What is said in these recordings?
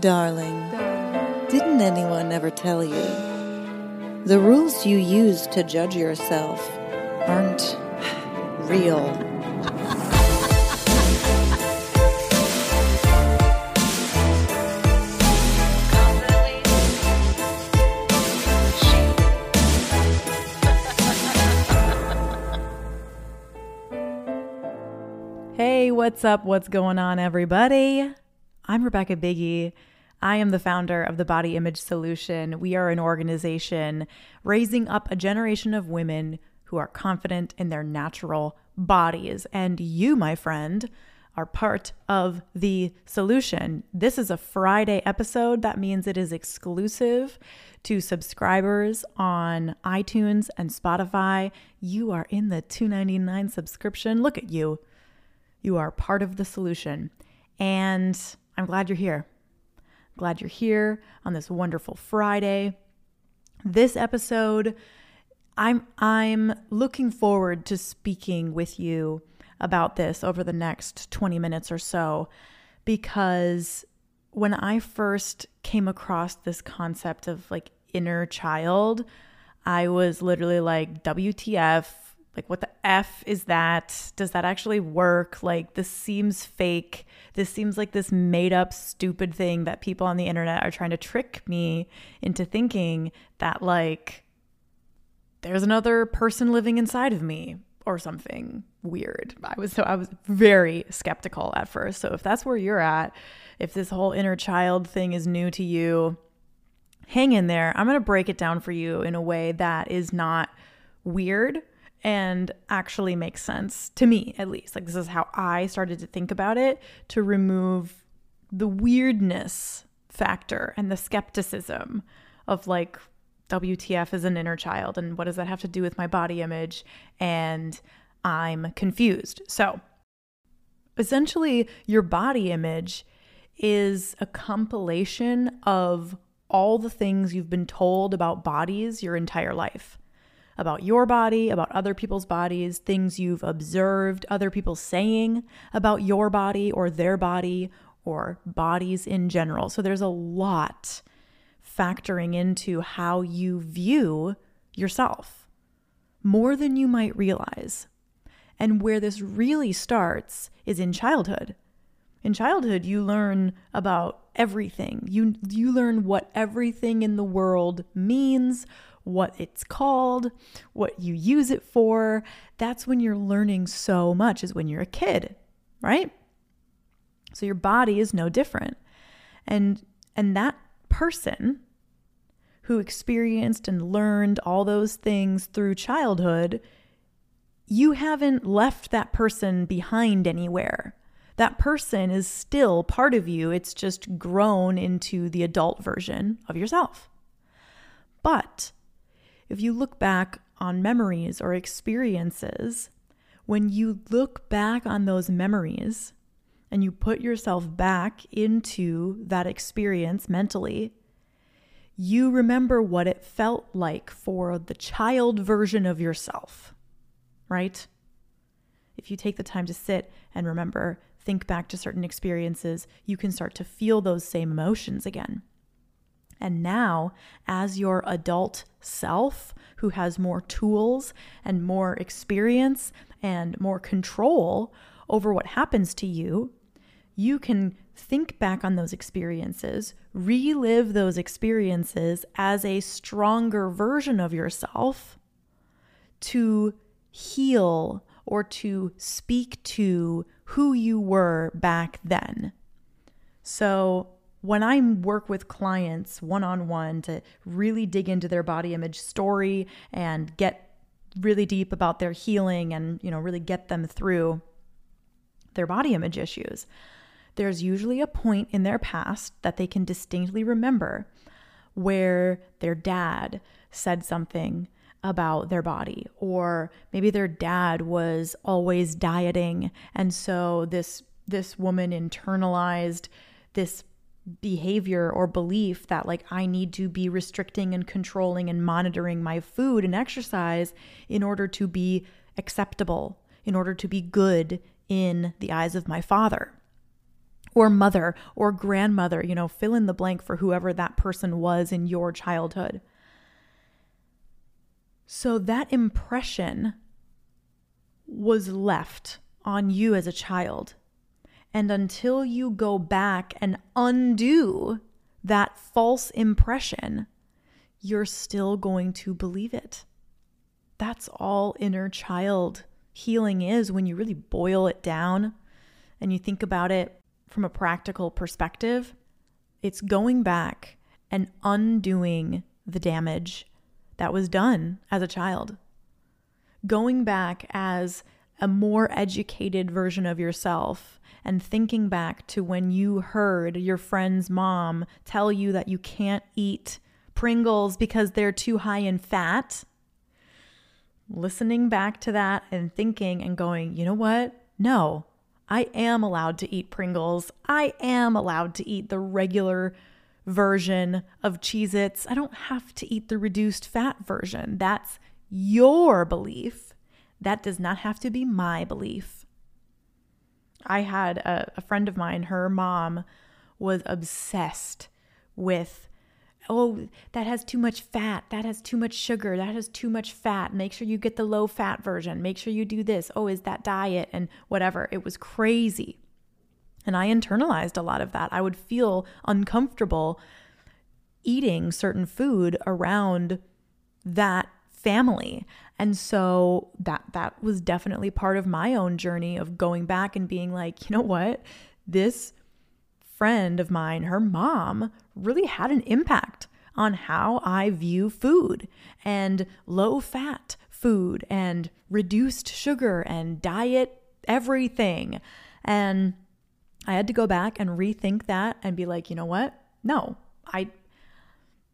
Darling, didn't anyone ever tell you? The rules you use to judge yourself aren't real. Hey, what's up? What's going on, everybody? I'm Rebecca Biggie. I am the founder of the Body Image Solution. We are an organization raising up a generation of women who are confident in their natural bodies. And you, my friend, are part of the solution. This is a Friday episode. That means it is exclusive to subscribers on iTunes and Spotify. You are in the 299 subscription. Look at you. You are part of the solution. And I'm glad you're here. Glad you're here on this wonderful Friday. This episode, I'm I'm looking forward to speaking with you about this over the next 20 minutes or so because when I first came across this concept of like inner child, I was literally like WTF like what the f is that? Does that actually work? Like this seems fake. This seems like this made up stupid thing that people on the internet are trying to trick me into thinking that like there's another person living inside of me or something weird. I was so i was very skeptical at first. So if that's where you're at if this whole inner child thing is new to you hang in there. I'm going to break it down for you in a way that is not weird and actually makes sense to me at least. Like this is how i started to think about it to remove the weirdness factor and the skepticism of like wtf is an inner child and what does that have to do with my body image? And i'm confused. So essentially your body image is a compilation of all the things you've been told about bodies your entire life about your body, about other people's bodies, things you've observed other people saying about your body or their body or bodies in general. So there's a lot factoring into how you view yourself, more than you might realize. And where this really starts is in childhood. In childhood, you learn about everything. You you learn what everything in the world means, what it's called, what you use it for. That's when you're learning so much, is when you're a kid, right? So your body is no different. And and that person who experienced and learned all those things through childhood, you haven't left that person behind anywhere. That person is still part of you. It's just grown into the adult version of yourself. But if you look back on memories or experiences, when you look back on those memories and you put yourself back into that experience mentally, you remember what it felt like for the child version of yourself, right? If you take the time to sit and remember, think back to certain experiences, you can start to feel those same emotions again. And now, as your adult self who has more tools and more experience and more control over what happens to you, you can think back on those experiences, relive those experiences as a stronger version of yourself to heal or to speak to who you were back then. So, when I work with clients one on one to really dig into their body image story and get really deep about their healing and, you know, really get them through their body image issues, there's usually a point in their past that they can distinctly remember where their dad said something about their body or maybe their dad was always dieting. And so this this woman internalized this behavior or belief that like I need to be restricting and controlling and monitoring my food and exercise in order to be acceptable, in order to be good in the eyes of my father. or mother or grandmother, you know, fill in the blank for whoever that person was in your childhood. So that impression was left on you as a child. And until you go back and undo that false impression, you're still going to believe it. That's all inner child healing is when you really boil it down and you think about it from a practical perspective. It's going back and undoing the damage that was done as a child. Going back as a more educated version of yourself and thinking back to when you heard your friend's mom tell you that you can't eat Pringles because they're too high in fat. Listening back to that and thinking and going, you know what? No, I am allowed to eat Pringles. I am allowed to eat the regular version of Cheez Its. I don't have to eat the reduced fat version. That's your belief. That does not have to be my belief. I had a, a friend of mine, her mom was obsessed with oh, that has too much fat, that has too much sugar, that has too much fat. Make sure you get the low fat version. Make sure you do this. Oh, is that diet and whatever. It was crazy. And I internalized a lot of that. I would feel uncomfortable eating certain food around that family. And so that that was definitely part of my own journey of going back and being like, you know what? This friend of mine, her mom really had an impact on how I view food and low fat food and reduced sugar and diet everything. And I had to go back and rethink that and be like, you know what? No, I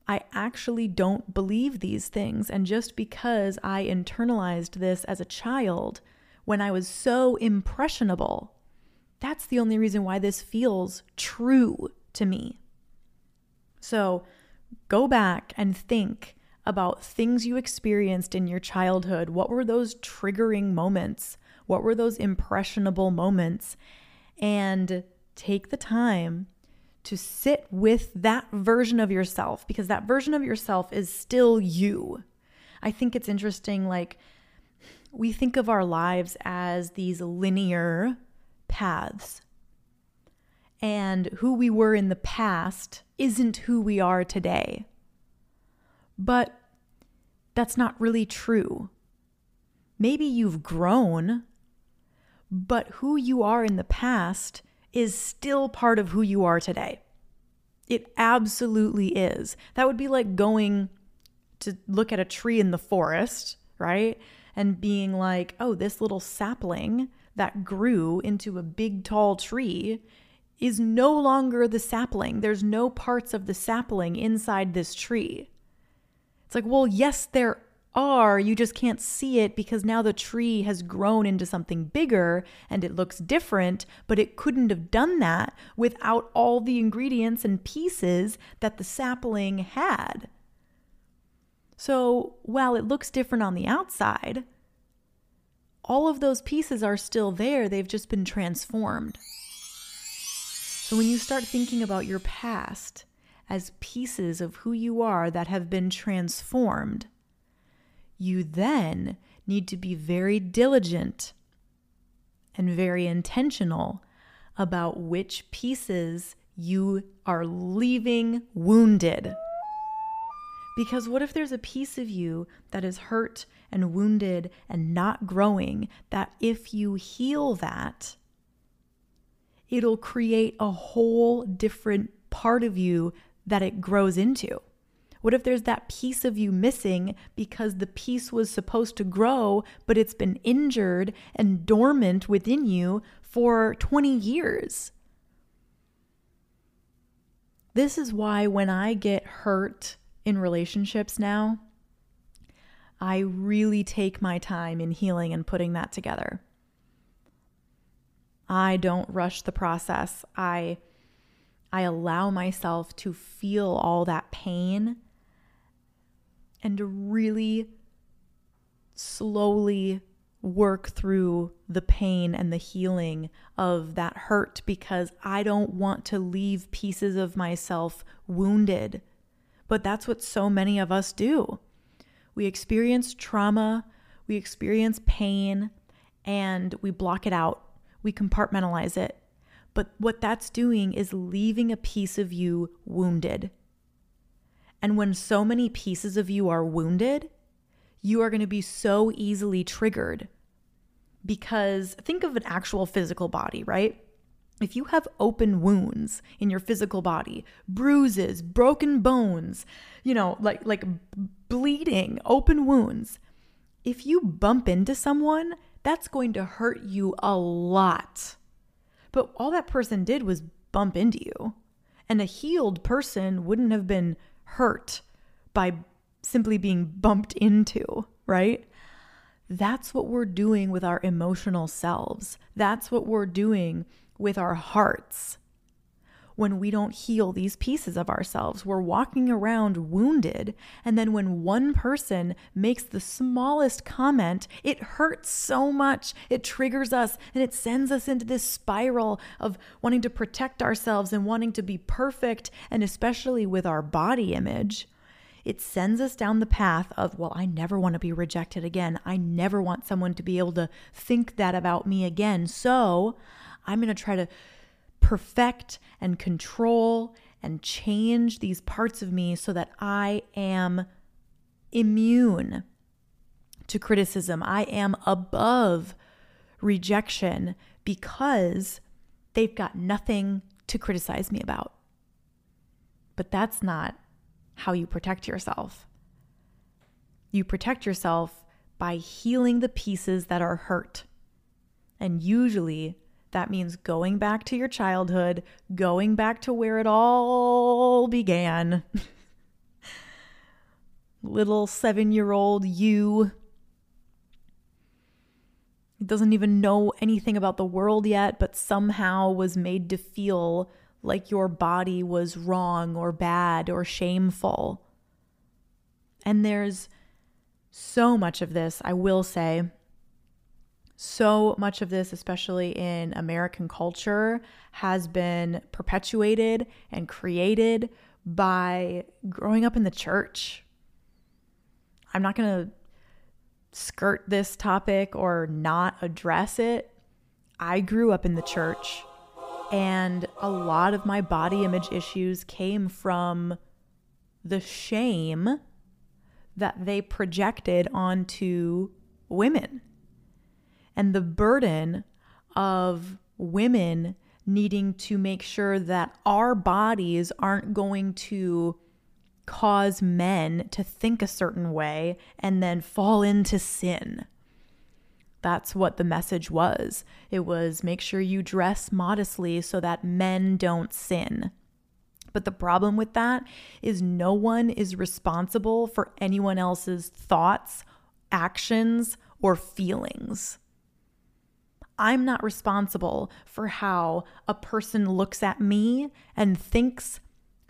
I actually don't believe these things. And just because I internalized this as a child when I was so impressionable, that's the only reason why this feels true to me. So go back and think about things you experienced in your childhood. What were those triggering moments? What were those impressionable moments? And take the time to sit with that version of yourself because that version of yourself is still you. I think it's interesting, like, we think of our lives as these linear paths. And who we were in the past isn't who we are today. But that's not really true. Maybe you've grown, but who you are in the past is still part of who you are today. It absolutely is. That would be like going to look at a tree in the forest, right? And being like, oh, this little sapling that grew into a big tall tree is no longer the sapling. There's no parts of the sapling inside this tree. It's like, well, yes, there are, you just can't see it because now the tree has grown into something bigger and it looks different, but it couldn't have done that without all the ingredients and pieces that the sapling had. So while it looks different on the outside, all of those pieces are still there, they've just been transformed. So when you start thinking about your past as pieces of who you are that have been transformed, you then need to be very diligent and very intentional about which pieces you are leaving wounded. Because what if there's a piece of you that is hurt and wounded and not growing, that if you heal that, it'll create a whole different part of you that it grows into? What if there's that piece of you missing because the piece was supposed to grow, but it's been injured and dormant within you for 20 years? This is why when I get hurt in relationships now, I really take my time in healing and putting that together. I don't rush the process. I I allow myself to feel all that pain and to really slowly work through the pain and the healing of that hurt because I don't want to leave pieces of myself wounded. But that's what so many of us do. We experience trauma, we experience pain, and we block it out. We compartmentalize it. But what that's doing is leaving a piece of you wounded. And when so many pieces of you are wounded, you are going to be so easily triggered. Because think of an actual physical body, right? If you have open wounds in your physical body, bruises, broken bones, you know, like like bleeding, open wounds, if you bump into someone, that's going to hurt you a lot. But all that person did was bump into you. And a healed person wouldn't have been hurt by simply being bumped into, right? That's what we're doing with our emotional selves. That's what we're doing with our hearts. When we don't heal these pieces of ourselves, we're walking around wounded. And then when one person makes the smallest comment, it hurts so much. It triggers us and it sends us into this spiral of wanting to protect ourselves and wanting to be perfect, and especially with our body image it sends us down the path of, well, I never want to be rejected again. I never want someone to be able to think that about me again. So I'm going to try to perfect and control and change these parts of me so that I am immune to criticism. I am above rejection because they've got nothing to criticize me about. But that's not how you protect yourself. You protect yourself by healing the pieces that are hurt. And usually that means going back to your childhood, going back to where it all began. Little seven year old you It doesn't even know anything about the world yet, but somehow was made to feel like your body was wrong or bad or shameful. And there's so much of this, I will say, so much of this, especially in American culture, has been perpetuated and created by growing up in the church. I'm not going to skirt this topic or not address it. I grew up in the church. And a lot of my body image issues came from the shame that they projected onto women and the burden of women needing to make sure that our bodies aren't going to cause men to think a certain way and then fall into sin. That's what the message was. It was make sure you dress modestly so that men don't sin. But the problem with that is no one is responsible for anyone else's thoughts, actions, or feelings. I'm not responsible for how a person looks at me and thinks,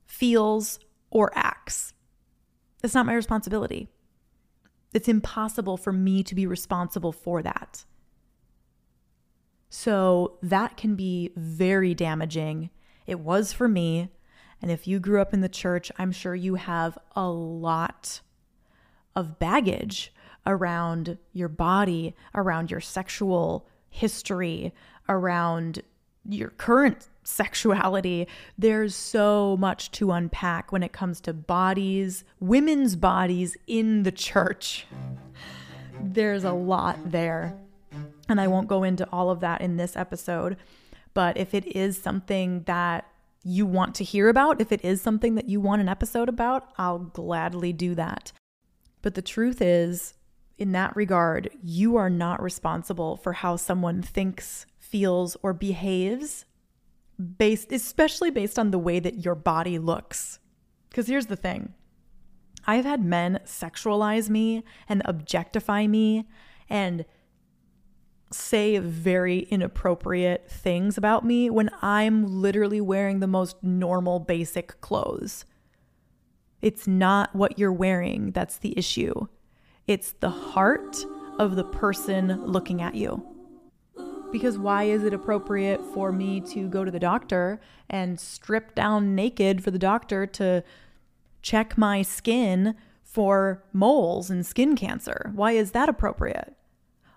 feels, or acts. It's not my responsibility. It's impossible for me to be responsible for that. So that can be very damaging. It was for me. And if you grew up in the church, I'm sure you have a lot of baggage around your body, around your sexual history, around your current sexuality. There's so much to unpack when it comes to bodies, women's bodies in the church. There's a lot there. And I won't go into all of that in this episode. But if it is something that you want to hear about, if it is something that you want an episode about, I'll gladly do that. But the truth is, in that regard, you are not responsible for how someone thinks, feels, or behaves based especially based on the way that your body looks. Cuz here's the thing. I've had men sexualize me and objectify me and say very inappropriate things about me when I'm literally wearing the most normal basic clothes. It's not what you're wearing that's the issue. It's the heart of the person looking at you. Because why is it appropriate for me to go to the doctor and strip down naked for the doctor to check my skin for moles and skin cancer? Why is that appropriate?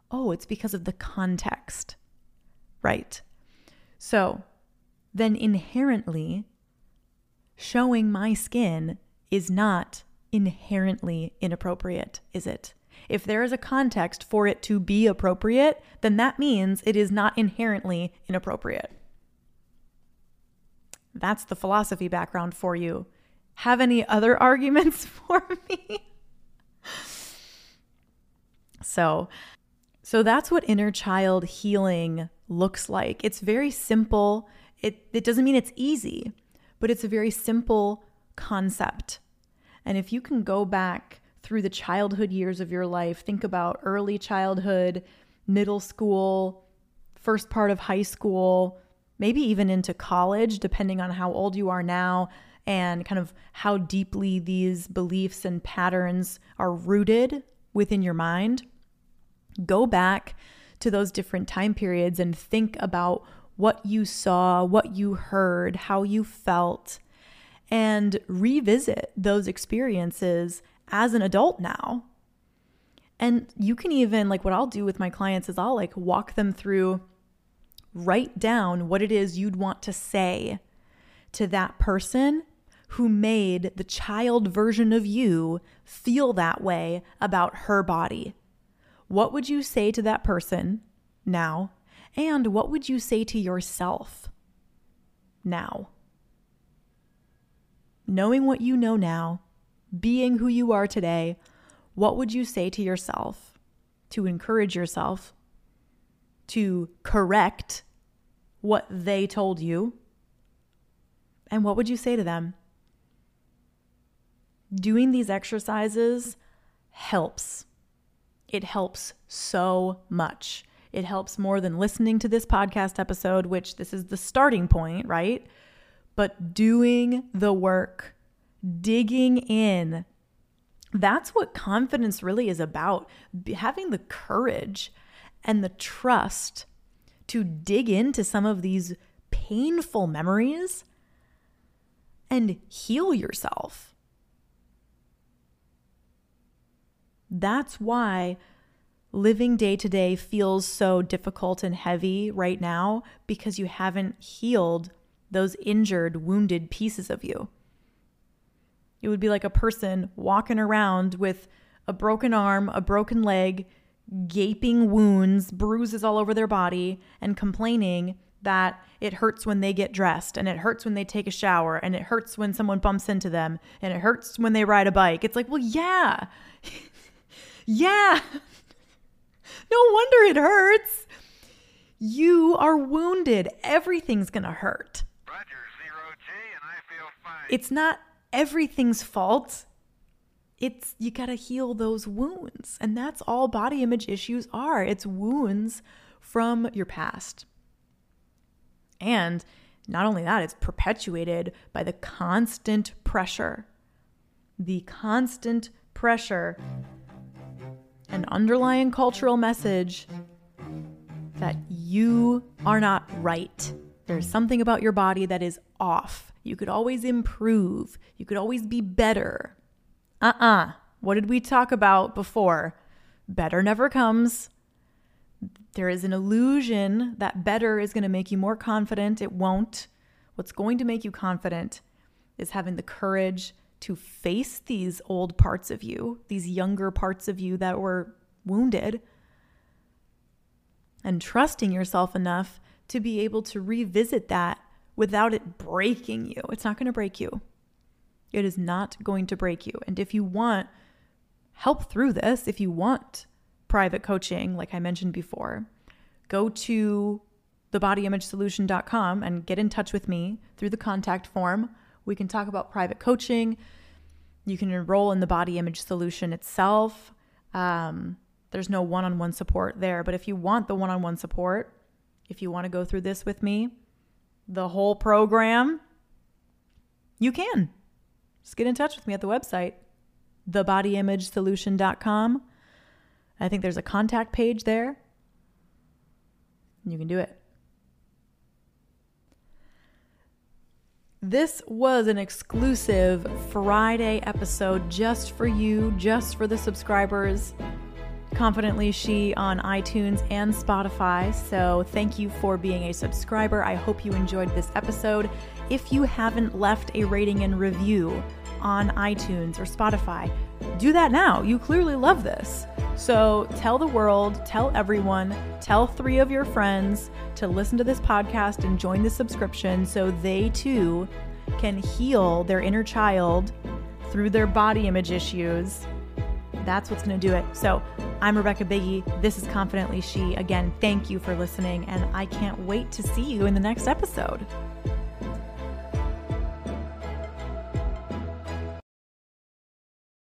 Oh, it's because of the context. Right. So then inherently, showing my skin is not inherently inappropriate, is it? If there is a context for it to be appropriate, then that means it is not inherently inappropriate. That's the philosophy background for you. Have any other arguments for me? so, so that's what inner child healing looks like. It's very simple. It it doesn't mean it's easy, but it's a very simple concept. And if you can go back through the childhood years of your life. Think about early childhood, middle school, first part of high school, maybe even into college, depending on how old you are now and kind of how deeply these beliefs and patterns are rooted within your mind. Go back to those different time periods and think about what you saw, what you heard, how you felt, and revisit those experiences as an adult now. And you can even, like, what I'll do with my clients is I'll like walk them through, write down what it is you'd want to say to that person who made the child version of you feel that way about her body. What would you say to that person now? And what would you say to yourself now? Knowing what you know now, being who you are today, what would you say to yourself to encourage yourself to correct what they told you? And what would you say to them? Doing these exercises helps. It helps so much. It helps more than listening to this podcast episode, which this is the starting point, right? But doing the work digging in. That's what confidence really is about having the courage and the trust to dig into some of these painful memories and heal yourself. That's why living day to day feels so difficult and heavy right now because you haven't healed those injured, wounded pieces of you. It would be like a person walking around with a broken arm, a broken leg, gaping wounds, bruises all over their body, and complaining that it hurts when they get dressed and it hurts when they take a shower and it hurts when someone bumps into them and it hurts when they ride a bike. It's like, well, yeah. yeah. no wonder it hurts. You are wounded. Everything's going to hurt. Roger, zero G, and I feel fine. It's not everything's fault. It's you got to heal those wounds. And that's all body image issues are. It's wounds from your past. And not only that, it's perpetuated by the constant pressure. The constant pressure an underlying cultural message that you are not right. There's something about your body that is off. You could always improve. You could always be better. Uh uh-uh. uh What did we talk about before? Better never comes. There is an illusion that better is going to make you more confident. It won't. What's going to make you confident is having the courage to face these old parts of you, these younger parts of you that were wounded, and trusting yourself enough to be able to revisit that without it breaking you. It's not going to break you. It is not going to break you. And if you want help through this, if you want private coaching, like I mentioned before, go to thebodyimagesolution.com and get in touch with me through the contact form. We can talk about private coaching. You can enroll in the body image solution itself. Um, there's no one on one support there. But if you want the one on one support, if you want to go through this with me, the whole program, you can. Just get in touch with me at the website, thebodyimagesolution.com, I think there's a contact page there. You can do it. This was an exclusive Friday episode just for you, just for the subscribers. Confidently She on iTunes and Spotify. So, thank you for being a subscriber. I hope you enjoyed this episode. If you haven't left a rating and review on iTunes or Spotify, do that now. You clearly love this. So, tell the world, tell everyone, tell three of your friends to listen to this podcast and join the subscription so they too can heal their inner child through their body image issues. That's what's going to do it. So, I'm Rebecca Biggie. This is Confidently She. Again, thank you for listening, and I can't wait to see you in the next episode.